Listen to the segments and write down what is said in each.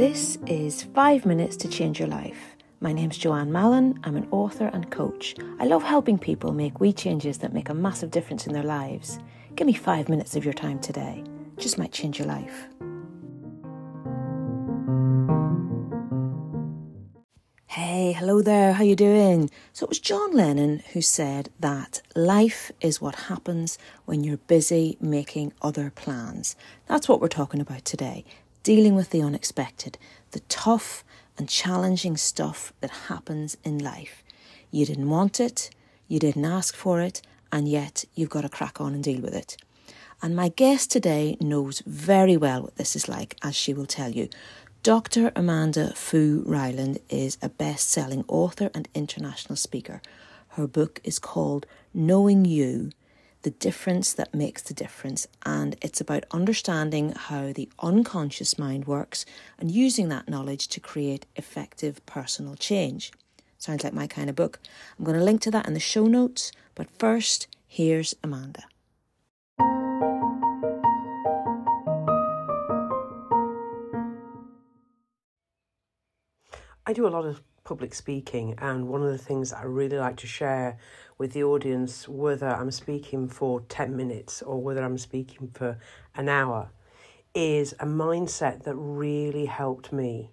This is Five Minutes to Change Your Life. My name's Joanne Mallon. I'm an author and coach. I love helping people make wee changes that make a massive difference in their lives. Give me five minutes of your time today. Just might change your life. Hey, hello there. How you doing? So it was John Lennon who said that life is what happens when you're busy making other plans. That's what we're talking about today dealing with the unexpected, the tough and challenging stuff that happens in life. You didn't want it, you didn't ask for it, and yet you've got to crack on and deal with it. And my guest today knows very well what this is like, as she will tell you. Dr. Amanda Foo-Ryland is a best selling author and international speaker. Her book is called Knowing You the difference that makes the difference. And it's about understanding how the unconscious mind works and using that knowledge to create effective personal change. Sounds like my kind of book. I'm going to link to that in the show notes. But first, here's Amanda. I do a lot of public speaking, and one of the things I really like to share with the audience, whether I'm speaking for 10 minutes or whether I'm speaking for an hour, is a mindset that really helped me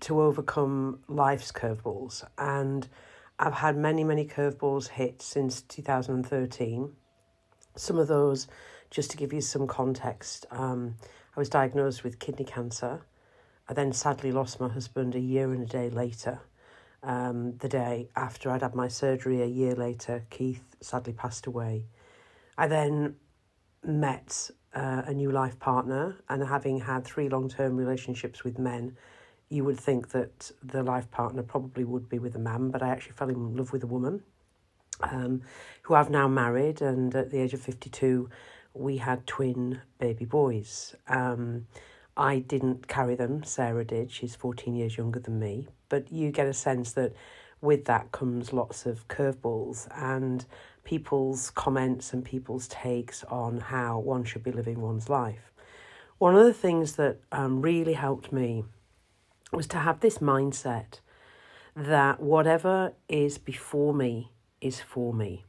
to overcome life's curveballs. And I've had many, many curveballs hit since 2013. Some of those, just to give you some context, um, I was diagnosed with kidney cancer. I then sadly lost my husband a year and a day later. Um, the day after I'd had my surgery, a year later, Keith sadly passed away. I then met uh, a new life partner, and having had three long term relationships with men, you would think that the life partner probably would be with a man, but I actually fell in love with a woman um, who I've now married, and at the age of 52, we had twin baby boys. Um, I didn't carry them, Sarah did. She's 14 years younger than me. But you get a sense that with that comes lots of curveballs and people's comments and people's takes on how one should be living one's life. One of the things that um, really helped me was to have this mindset that whatever is before me is for me.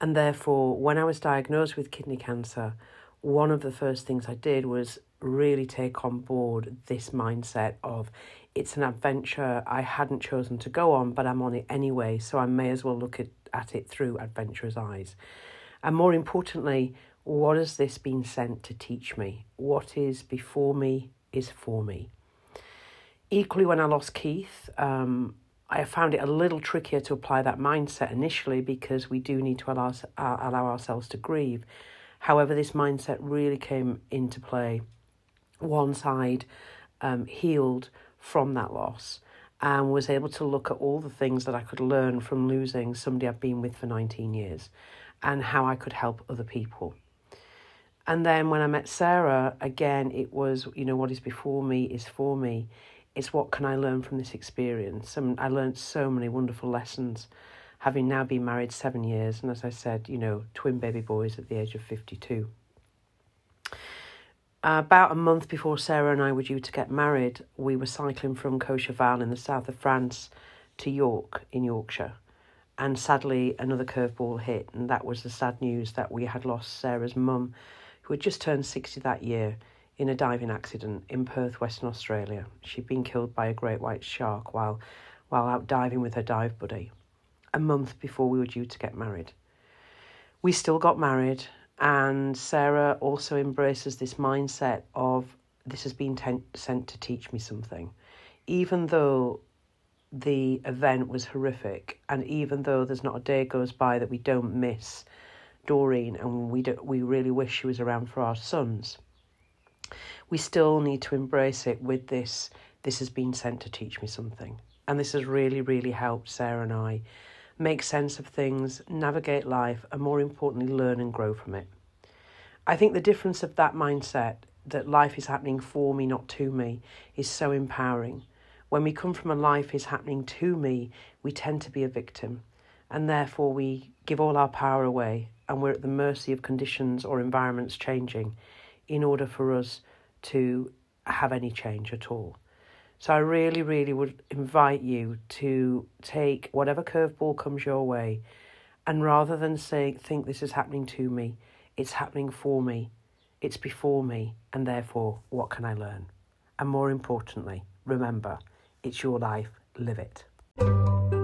And therefore, when I was diagnosed with kidney cancer, one of the first things I did was really take on board this mindset of it's an adventure I hadn't chosen to go on, but I'm on it anyway, so I may as well look at, at it through adventurous eyes. And more importantly, what has this been sent to teach me? What is before me is for me. Equally, when I lost Keith, um, I found it a little trickier to apply that mindset initially because we do need to allow, uh, allow ourselves to grieve. However, this mindset really came into play once I'd um, healed from that loss and was able to look at all the things that I could learn from losing somebody I've been with for 19 years and how I could help other people. And then when I met Sarah, again, it was, you know, what is before me is for me. It's what can I learn from this experience? And I learned so many wonderful lessons, having now been married seven years. And as I said, you know, twin baby boys at the age of 52. Uh, about a month before Sarah and I were due to get married, we were cycling from Courchevel in the south of France to York in Yorkshire. And sadly, another curveball hit, and that was the sad news that we had lost Sarah's mum, who had just turned 60 that year in a diving accident in Perth, Western Australia. She'd been killed by a great white shark while, while out diving with her dive buddy, a month before we were due to get married. We still got married, and Sarah also embraces this mindset of this has been ten- sent to teach me something. Even though the event was horrific, and even though there's not a day goes by that we don't miss Doreen and we, do, we really wish she was around for our sons, we still need to embrace it with this this has been sent to teach me something. And this has really, really helped Sarah and I make sense of things, navigate life, and more importantly, learn and grow from it. I think the difference of that mindset that life is happening for me, not to me, is so empowering. When we come from a life is happening to me, we tend to be a victim, and therefore we give all our power away, and we're at the mercy of conditions or environments changing in order for us to have any change at all. So I really, really would invite you to take whatever curveball comes your way and rather than say, think this is happening to me, it's happening for me, it's before me, and therefore, what can I learn? And more importantly, remember, it's your life, live it.